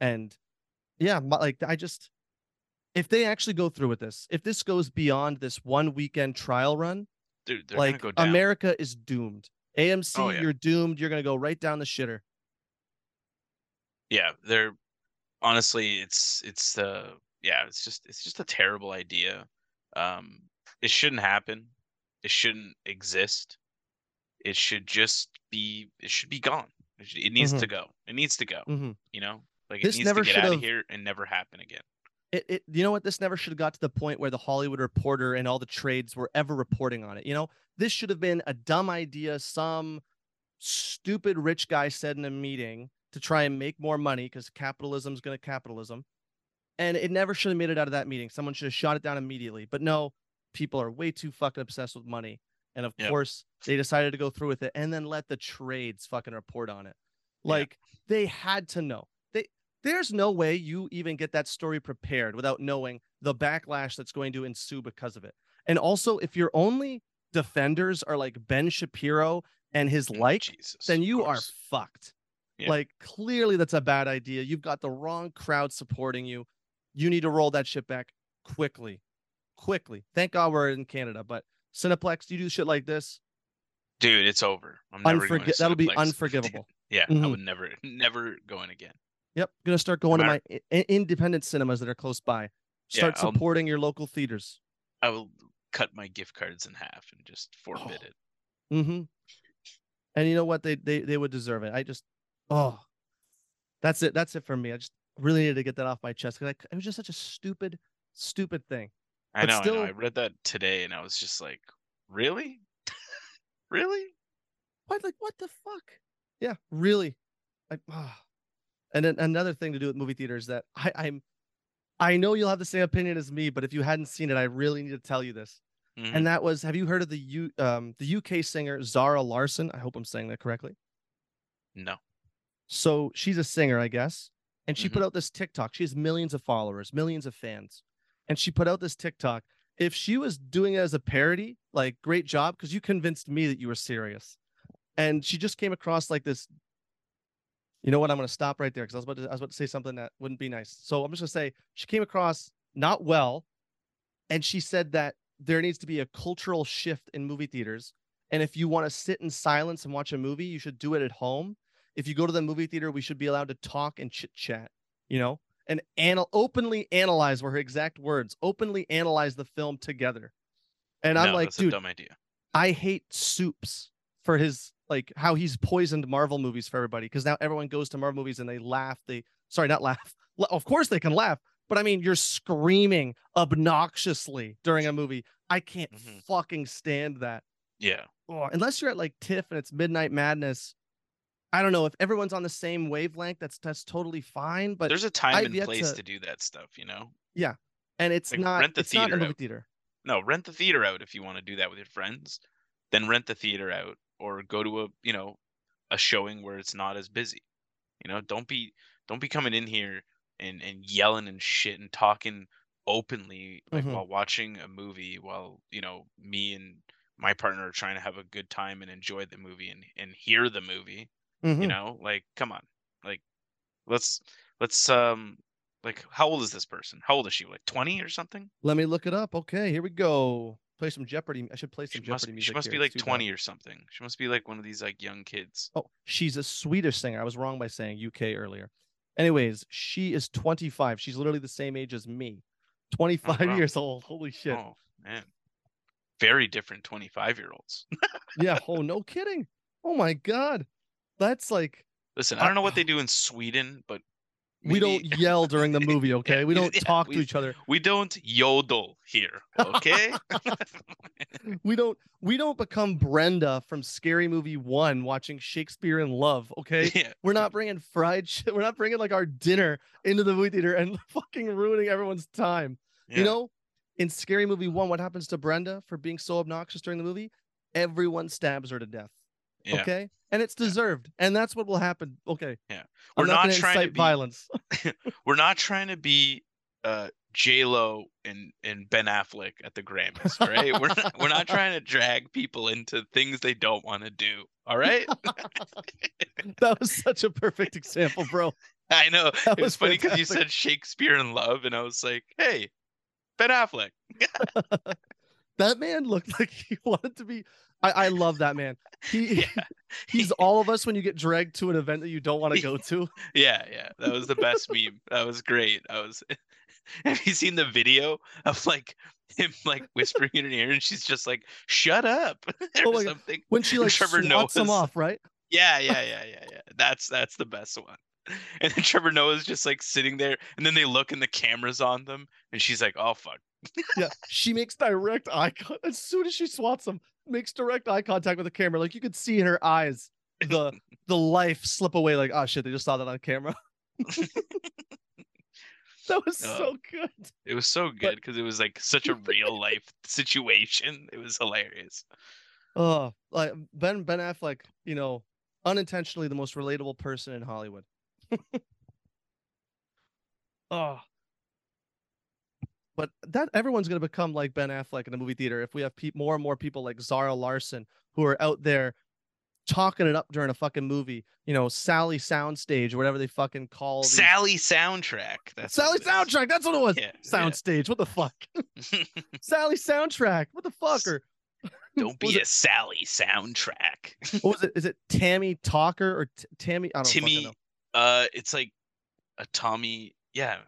And yeah my- like i just if they actually go through with this if this goes beyond this one weekend trial run dude they're like go america is doomed. Amc Oh, yeah. you're doomed. You're gonna go right down the shitter. Yeah they're honestly it's it's the yeah it's just it's just a terrible idea. Um it shouldn't happen. It shouldn't exist. It should just be it should be gone. It, should- it needs to go. It needs to go Mhm. you know? Like This it needs never to get out of here and never happen again. It, it you know what? This never should have got to the point where the hollywood reporter and all the trades were ever reporting on it you know? This should have been a dumb idea some stupid rich guy said in a meeting to try and make more money because capitalism is going to capitalism And it never should have made it out of that meeting. Someone should have shot it down immediately. But no, people are way too fucking obsessed with money. And of Yep. course, they decided to go through with it and then let the trades fucking report on it. Yeah. Like they had to know. They there's no way you even get that story prepared without knowing the backlash that's going to ensue because of it. And also, if your only defenders are like Ben Shapiro and his Mm, like, Jesus, then you are fucked. Yeah. Like clearly that's a bad idea. You've got the wrong crowd supporting you. You need to roll that shit back quickly. Quickly. Thank God we're in Canada, but Cineplex, do you do shit like this, dude. It's over. I'm never going to that'll be unforgivable. yeah, I Mhm. would never, never going again. Yep, gonna start going to my i- i- independent cinemas that are close by. Yeah, Start I'll- supporting your local theaters. I will cut my gift cards in half and just forbid Oh. it. Mm-hmm. And you know what? They they they would deserve it. I just oh, that's it. That's it for me. I just really needed to get that off my chest because it was just such a stupid, stupid thing. I know, I know. I read that today and I was just like, really, really? What like what the fuck? Yeah, really. Like. And then another thing to do with movie theaters that I, I'm I know you'll have the same opinion as me, but if you hadn't seen it, I really need to tell you this. Mhm. And that was have you heard of the U um the UK singer Zara Larsson? I hope I'm saying that correctly. no. So she's a singer, I guess. And she Mhm. put out this TikTok. She has millions of followers, millions of fans. And she put out this TikTok. If she was doing it as a parody, like great job, because you convinced me that you were serious. And she just came across like this. You know what? I'm gonna stop right there because I was about to I was about to say something that wouldn't be nice. So I'm just gonna say she came across not well, and she said that there needs to be a cultural shift in movie theaters. And if you want to sit in silence and watch a movie, you should do it at home if you go to the movie theater, we should be allowed to talk and chit chat, you know, and anal- openly analyze were her exact words, openly analyze the film together. And I'm like, dude, dumb idea. I hate Soups for his like how he's poisoned Marvel movies for everybody because now everyone goes to Marvel movies and they laugh. They sorry, not laugh. Of course they can laugh, but I mean you're screaming obnoxiously during a movie. I can't Mhm. fucking stand that Yeah. oh, unless you're at like TIFF and it's Midnight Madness, I don't know if everyone's on the same wavelength. That's that's totally fine. But There's a time I've and place to- to do that stuff, you know? Yeah, and it's like, not rent the it's not theater theater. No, rent the theater out if you want to do that with your friends. Then rent the theater out or go to a, you know, a showing where it's not as busy. You know, don't be don't be coming in here and and yelling and shit and talking openly like Mhm. while watching a movie while, you know, me and my partner are trying to have a good time and enjoy the movie and and hear the movie. Mhm. You know, like come on. Like let's let's um like how old is this person? How old is she? Like 20 or something? Let me look it up. Okay, here we go. Play some Jeopardy. I should play She some must, Jeopardy she music. must be like too bad. 20 or something. She must be like one of these like young kids. Oh, she's a Swedish singer. I was wrong by saying UK earlier. Anyways, she is 25. She's literally the same age as me. 25 wow. years old. Holy shit. Oh man, very different 25 year olds. Yeah. Oh, no kidding. Oh my god. That's like Listen, I- don't know what they do in Sweden, but we maybe- don't yell during the movie, okay? We don't yeah, talk to each other. we don't yodel here. Okay. we don't we don't become Brenda from Scary Movie 1 watching Shakespeare in Love, okay? yeah. We're not bringing fried shit. We're not bringing like our dinner into the movie theater and fucking ruining everyone's time. yeah. You know, in Scary Movie 1 what happens to Brenda for being so obnoxious during the movie? Everyone stabs her to death, Yeah. okay? And it's deserved. And that's what will happen. Okay. Yeah. I'm We're not, not trying to be- violence. We're not trying to be uh J Lo and and Ben Affleck at the Grammys, right? we're not we're not trying to drag people into things they don't want to do. All right? that was such a perfect example, bro. I know. That it was was funny because you said Shakespeare in Love, and I was like, "Hey, Ben Affleck." That man looked like he wanted to be. I, I love that man. He Yeah, he's all of us when you get dragged to an event that you don't want to go to. yeah, yeah. That was the best meme. That was great. I was. Have you seen the video of like him like whispering in her ear, and she's just like, "Shut up," or Oh God. something. When she like Trevor swats him off, right? Yeah, yeah, yeah, yeah, yeah. That's that's the best one. And then Trevor Noah's just like sitting there, and then they look and the camera's on them, and she's like, "Oh fuck." Yeah. She makes direct eye con- as soon as she swats him, makes direct eye contact with the camera. Like you could see in her eyes the the life slip away, like, oh shit, they just saw that on camera. That was Oh. so good. It was so good because it was like such a real life situation. It was hilarious. Oh, like Ben Ben Affleck, you know, unintentionally the most relatable person in Hollywood. oh. But that everyone's gonna become like Ben Affleck in the movie theater if we have pe- more and more people like Zara Larsson who are out there talking it up during a fucking movie. You know, Sally Soundstage or whatever they fucking call these- Sally soundtrack. That's Sally. Soundtrack. That's what it was. Yeah, yeah. Soundstage. What the fuck? Sally Soundtrack. What the fuck? Or Don't be it- a Sally soundtrack. what was it? Is it Tammy Talker or T- Tammy? I don't Timmy, know. uh, it's like a Tommy, yeah,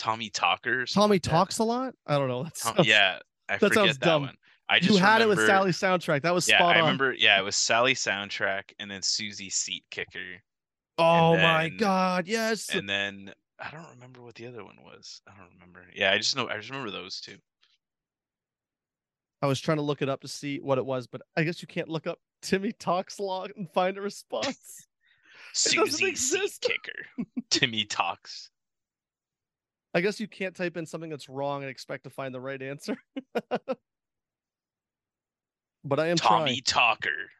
Tommy Talker. or something Tommy like that. talks a lot. I don't know. That Tom- sounds- yeah, I that forget sounds that dumb. one. I you just had it with Sally soundtrack. That was Yeah, spot on. I remember. Yeah, it was Sally soundtrack, and then Susie Seat Kicker, oh my god, yes. and then I don't remember what the other one was. I don't remember. Yeah, I just know. I just remember those two. I was trying to look it up to see what it was, but I guess you can't look up Timmy talks a lot and find a response. It doesn't Susie Seat exist. Kicker, Timmy talks. I guess you can't type in something that's wrong and expect to find the right answer. but I am Tommy trying. Talker.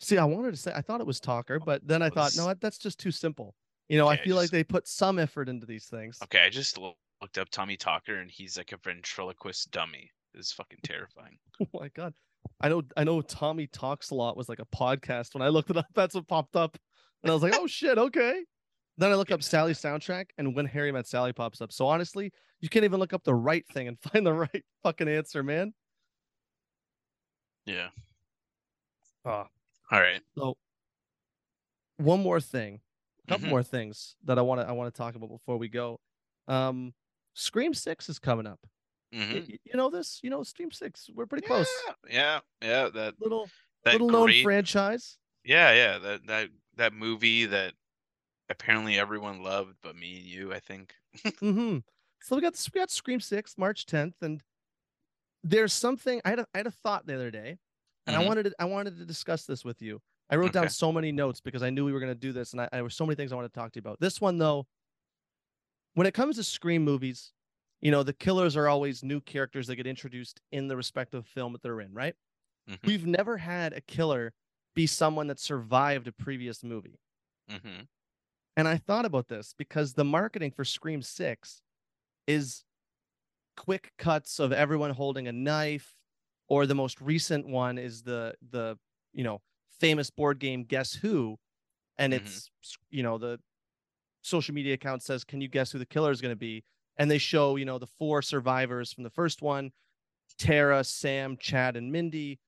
See, I wanted to say I thought it was Talker, oh, but then I thought, no, that's just too simple. You know, I Okay, I feel like just- they put some effort into these things. Okay, I just looked up Tommy Talker, and he's like a ventriloquist dummy. It's fucking terrifying. Oh my god. I know I know Tommy Talks a lot was like a podcast. When I looked it up, that's what popped up. And I was like, oh shit, okay. Then I look up. Sally's soundtrack and when Harry met Sally pops up. So honestly, you can't even look up the right thing and find the right fucking answer, man. Yeah. Ah. All right. So one more thing. A couple Mhm. more things that I want to I want to talk about before we go. Um Scream 6 is coming up. Mhm. y- You know this? You know Scream 6. We're pretty close. Yeah, yeah, that Little that little known franchise. yeah, yeah, that that that movie that apparently everyone loved, but me and you, I think. hmm So we got we got Scream Six March 10th, and there's something I had a, I had a thought the other day, and I Mhm. wanted to I wanted to discuss this with you. I wrote down so many notes because I knew we were going to do this, and I, I there were so many things I wanted to talk to you about. This one though, when it comes to Scream movies, you know the killers are always new characters that get introduced in the respective film that they're in, right? Mhm. We've never had a killer be someone that survived a previous movie. Mhm. And I thought about this because the marketing for Scream 6 is quick cuts of everyone holding a knife or the most recent one is the the you know famous board game Guess Who and Mhm. it's you know the social media account says can you guess who the killer is going to be and they show you know the four survivors from the first one Tara, Sam, Chad and Mindy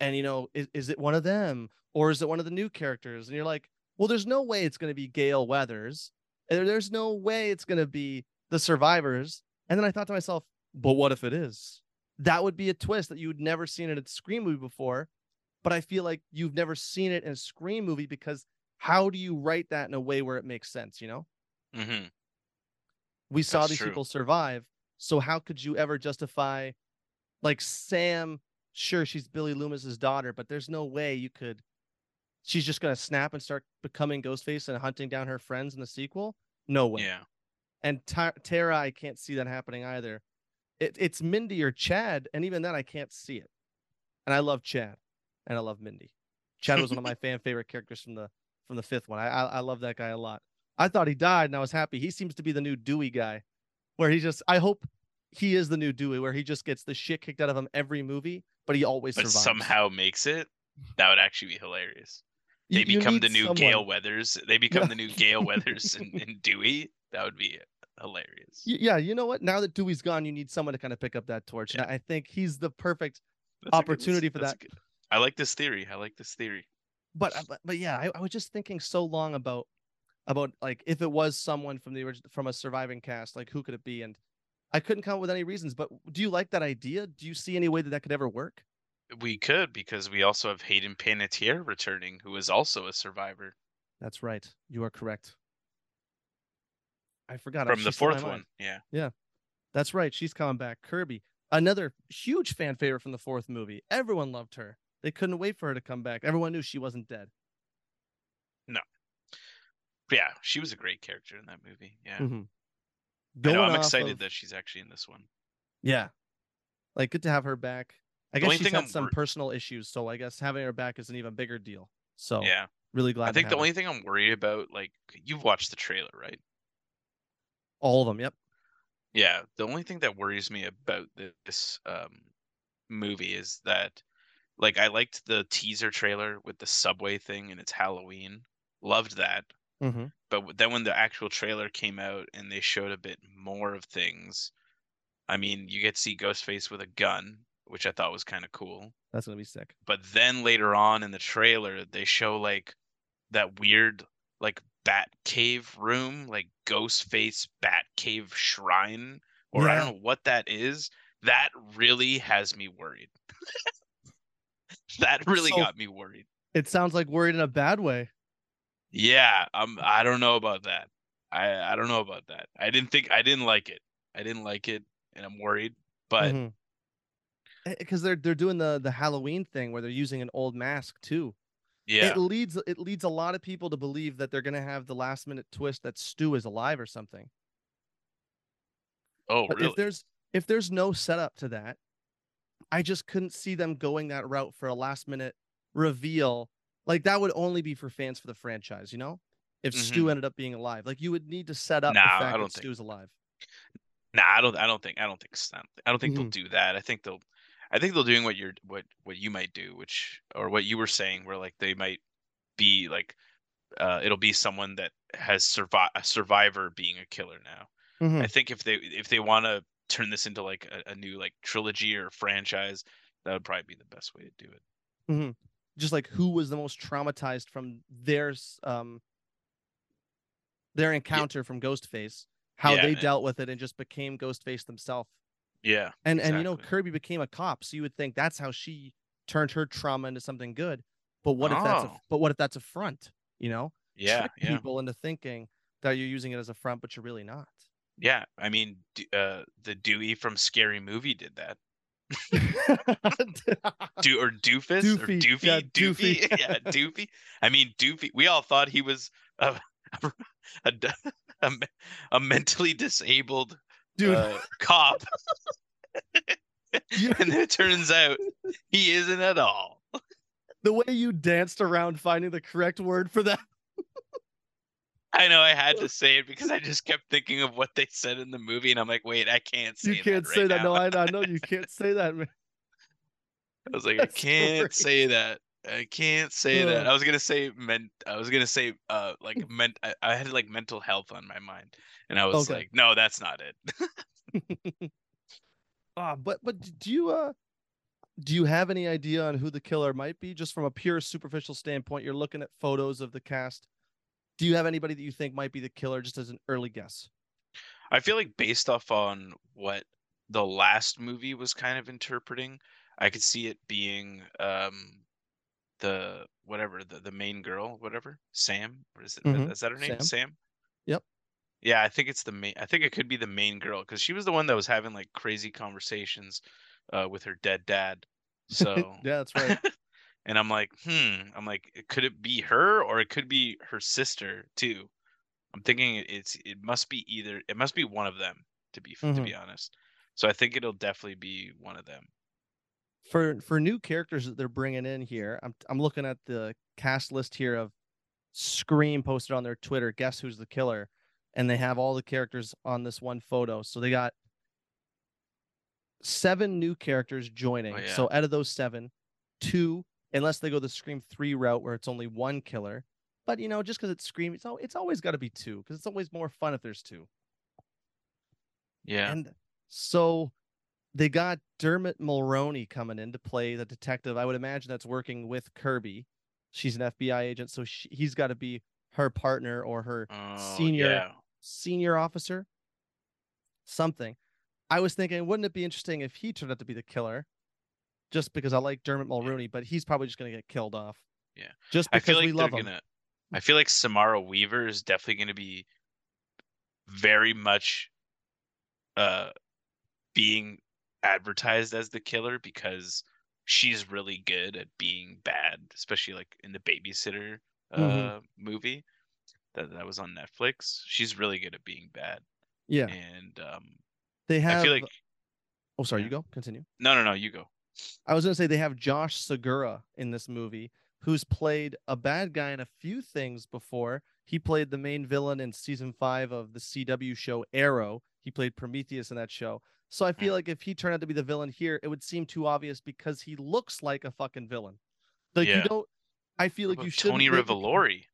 and you know is, is it one of them or is it one of the new characters and you're like well there's no way it's going to be Gale Weathers and there's no way it's going to be the survivors and then I thought to myself but what if it is that would be a twist that you'd never seen in a Scream movie before but I feel like you've never seen it in a Scream movie because how do you write that in a way where it makes sense you know Mhm. we saw That's these true. people survive so how could you ever justify like sam sure she's billy loomis's daughter but there's no way you could she's just going to snap and start becoming ghostface and hunting down her friends in the sequel? No way. Yeah. and Ta- tara i can't see that happening either. It, it's mindy or chad and even then i can't see it. And i love chad and i love mindy. Chad was one of my fan favorite characters from the from the fifth one. I, I i love that guy a lot. I thought he died and i was happy. He seems to be the new dewey guy where he just i hope he is the new dewey where he just gets the shit kicked out of him every movie but he always But survives. somehow makes it. That would actually be hilarious. They you become the new someone- Gale Weathers. They become the new Gale Weathers and, and Dewey. That would be hilarious. Yeah you know what now that dewey's gone you need someone to kind of pick up that torch Yeah. and i think he's the perfect That's a good- opportunity for that. good- I like this theory. I like this theory. but uh, but, but yeah I, I was just thinking so long about about like if it was someone from the original from a surviving cast like who could it be and i couldn't come up with any reasons but do you like that idea do you see any way that that could ever work We could because we also have Hayden Panettiere returning, who is also a survivor that's right you are correct i forgot from she the fourth one. Yeah. Yeah, that's right she's coming back kirby another huge fan favorite from the fourth movie everyone loved her they couldn't wait for her to come back everyone knew she wasn't dead No. Yeah, she was a great character in that movie. Yeah. Mhm. I I'm excited of- that she's actually in this one. Yeah. Like good to have her back. I guess she's had I'm some wor- personal issues, so I guess having her back is an even bigger deal. So Yeah, really glad. I think the have her. only thing I'm worried about, like, you've watched the trailer, right? all of them. Yep. Yeah, the only thing that worries me about this um movie is that like I liked the teaser trailer with the subway thing and it's Halloween. Loved that. Mm-hmm. But then when the actual trailer came out and they showed a bit more of things, I mean, you get to see Ghostface with a gun, which I thought was kind of cool. That's gonna be sick. But then later on in the trailer, they show like that weird like bat cave room, like Ghostface bat cave shrine, or I don't know what that is. That really has me worried. that really So- got me worried. It sounds like worried in a bad way. Yeah, um, I don't know about that. I I don't know about that. I didn't think I didn't like it. I didn't like it, and I'm worried. But because they're they're doing the the Halloween thing where they're using an old mask too. yeah, It leads it leads a lot of people to believe that they're gonna have the last minute twist that Stu is alive or something. oh really? if there's if there's no setup to that, I just couldn't see them going that route for a last minute reveal. Like that would only be for fans for the franchise, you know? If Stu ended up being alive. Like you would need to set up Mm-hmm. Nah, the I fact don't that think- Stu's alive. Nah, I don't. I don't think. I don't think. I don't think, I don't think Mhm. they'll do that. I think they'll. I think they're doing what you're what what you might do, which or what you were saying, where like they might be like, uh, it'll be someone that has survived a survivor being a killer now. Mhm. I think if they if they want to turn this into like a, a new like trilogy or franchise, that would probably be the best way to do it. Just like who was the most traumatized from their um their encounter from Ghostface, how Yeah, they dealt with it and just became Ghostface themselves. Yeah, And and you know Kirby became a cop, so you would think that's how she turned her trauma into something good. But what if that's a Oh. but what if that's a front? You know, yeah, Trick yeah, people into thinking that you're using it as a front, but you're really not. yeah. I mean, uh, the Dewey from Scary Movie did that. Do or Doofus or Doofy, Doofy, yeah, Doofy, Doofy. yeah, Doofy. I mean, Doofy. We all thought he was a me- a mentally disabled Dude, uh, cop, you- and it turns out he isn't at all. the way you danced around finding the correct word for that. I know I had to say it because I just kept thinking of what they said in the movie, and I'm like, wait, I can't say You can't that say right that. now. No, I, I know you can't say that, man. I was like, I can't say that. I can't say that. I was gonna say ment. I was gonna say uh like meant. I, I had like mental health on my mind, and I was Okay. like, no, that's not it. Ah, but but do you uh do you have any idea on who the killer might be? Just from a pure superficial standpoint, you're looking at photos of the cast. Do you have anybody that you think might be the killer, just as an early guess? I feel like based off on what the last movie was kind of interpreting, I could see it being um the whatever the the main girl, whatever Sam. Or is it Mhm. is that her name? Sam. Sam. Yep. Yeah, I think it's the main. I think it could be the main girl because she was the one that was having like crazy conversations uh, with her dead dad. So yeah, that's right. and I'm like, hmm. I'm like, could it be her or it could be her sister too? I'm thinking it's it must be either it must be one of them to be to Mhm. be honest. So I think it'll definitely be one of them. For for new characters that they're bringing in here, I'm I'm looking at the cast list here of Scream posted on their Twitter. Guess who's the killer? And they have all the characters on this one photo. So they got seven new characters oh, joining. yeah. So out of those seven, two, unless they go the Scream three route where it's only one killer. But you know, just because it's Scream, it's al- it's always got to be two because it's always more fun if there's two. Yeah. And so they got Dermot Mulroney coming in to play the detective. I would imagine that's working with Kirby. She's an FBI agent, so she, he's got to be her partner or her Oh, senior yeah. senior officer. Something. I was thinking, wouldn't it be interesting if he turned out to be the killer? Just because I like Dermot Mulroney, but he's probably just gonna get killed off. Yeah. Just I because feel like we love him. gonna. I feel like Samara Weaver is definitely gonna be very much uh being advertised as the killer because she's really good at being bad, especially like in the babysitter uh Mhm. movie that that was on Netflix. She's really good at being bad. Yeah. And um, They have I feel like Oh, sorry, yeah. you go. Continue. no, no, no. You go. I was gonna say they have Josh Segarra in this movie, who's played a bad guy in a few things before. He played the main villain in season five of the CW show Arrow. He played Prometheus in that show. So I feel like if he turned out to be the villain here, it would seem too obvious because he looks like a fucking villain. Like Yeah. you don't. I feel like you should. Tony Revolori.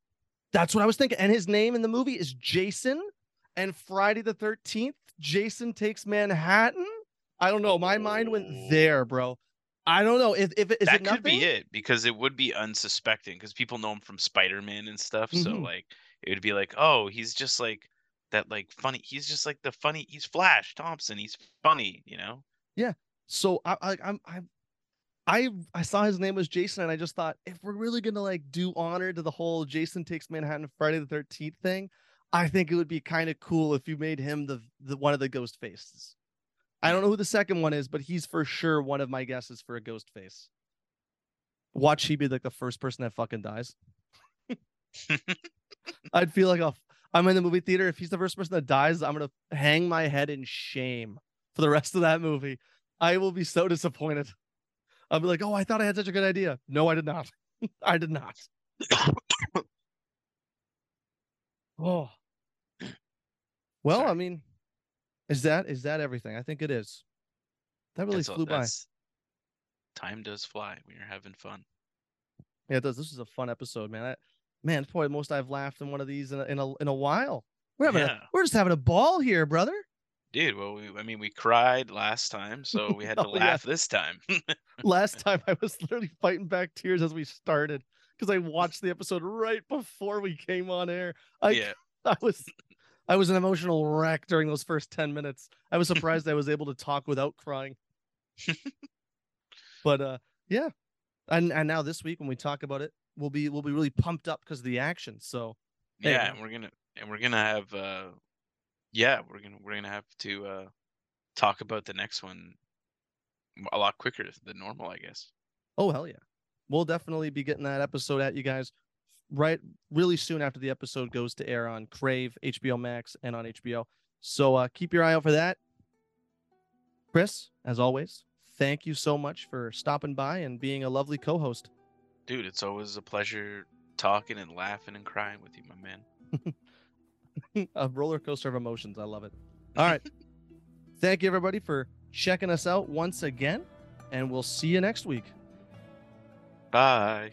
That's what I was thinking. And his name in the movie is Jason. And Friday the 13th, Jason takes Manhattan. I don't know. My mind went there, bro. I don't know. If if it is that it could be it because it would be unsuspecting because people know him from Spider-Man and stuff. So Mhm. like it would be like, oh, he's just like that, like funny. He's just like the funny. He's Flash Thompson. He's funny, you know. Yeah. So I, I I'm I I I saw his name was Jason, and I just thought if we're really gonna like do honor to the whole Jason takes Manhattan Friday the 13th thing, I think it would be kind of cool if you made him the the one of the ghost faces. I don't know who the second one is, but he's for sure one of my guesses for a ghost face. Watch he be like the first person that fucking dies. I'd feel like a, I'm in the movie theater. If he's the first person that dies, I'm gonna hang my head in shame for the rest of that movie. I will be so disappointed. I'll be like, oh, I thought I had such a good idea. No, I did not. I did not. Oh. Well, I mean, is that is that everything? I think it is. That really That's all- flew by. Time does fly when you're having fun. Yeah, it does. This is a fun episode, man. Man, it's probably the most I've laughed in one of these in a in a, in a while. We're having Yeah. a, we're just having a ball here, brother. Dude, well, we, I mean, we cried last time, so we had to Oh, yeah. laugh this time. Last time I was literally fighting back tears as we started because I watched the episode right before we came on air. I yeah, I was I was an emotional wreck during those first 10 minutes. I was surprised I was able to talk without crying. but uh yeah. And and now this week when we talk about it, we'll be we'll be really pumped up because of the action. So Hey, yeah, and we're gonna and we're gonna have uh, yeah, we're gonna we're gonna have to uh talk about the next one a lot quicker than normal, I guess. oh hell yeah. We'll definitely be getting that episode at you guys right really soon after the episode goes to air on Crave, HBO Max, and on HBO. So uh keep your eye out for that. Kris, as always, thank you so much for stopping by and being a lovely co-host. Dude, it's always a pleasure talking and laughing and crying with you, my man. a roller coaster of emotions. I love it. All right. Thank you, everybody, for checking us out once again, and we'll see you next week. Bye.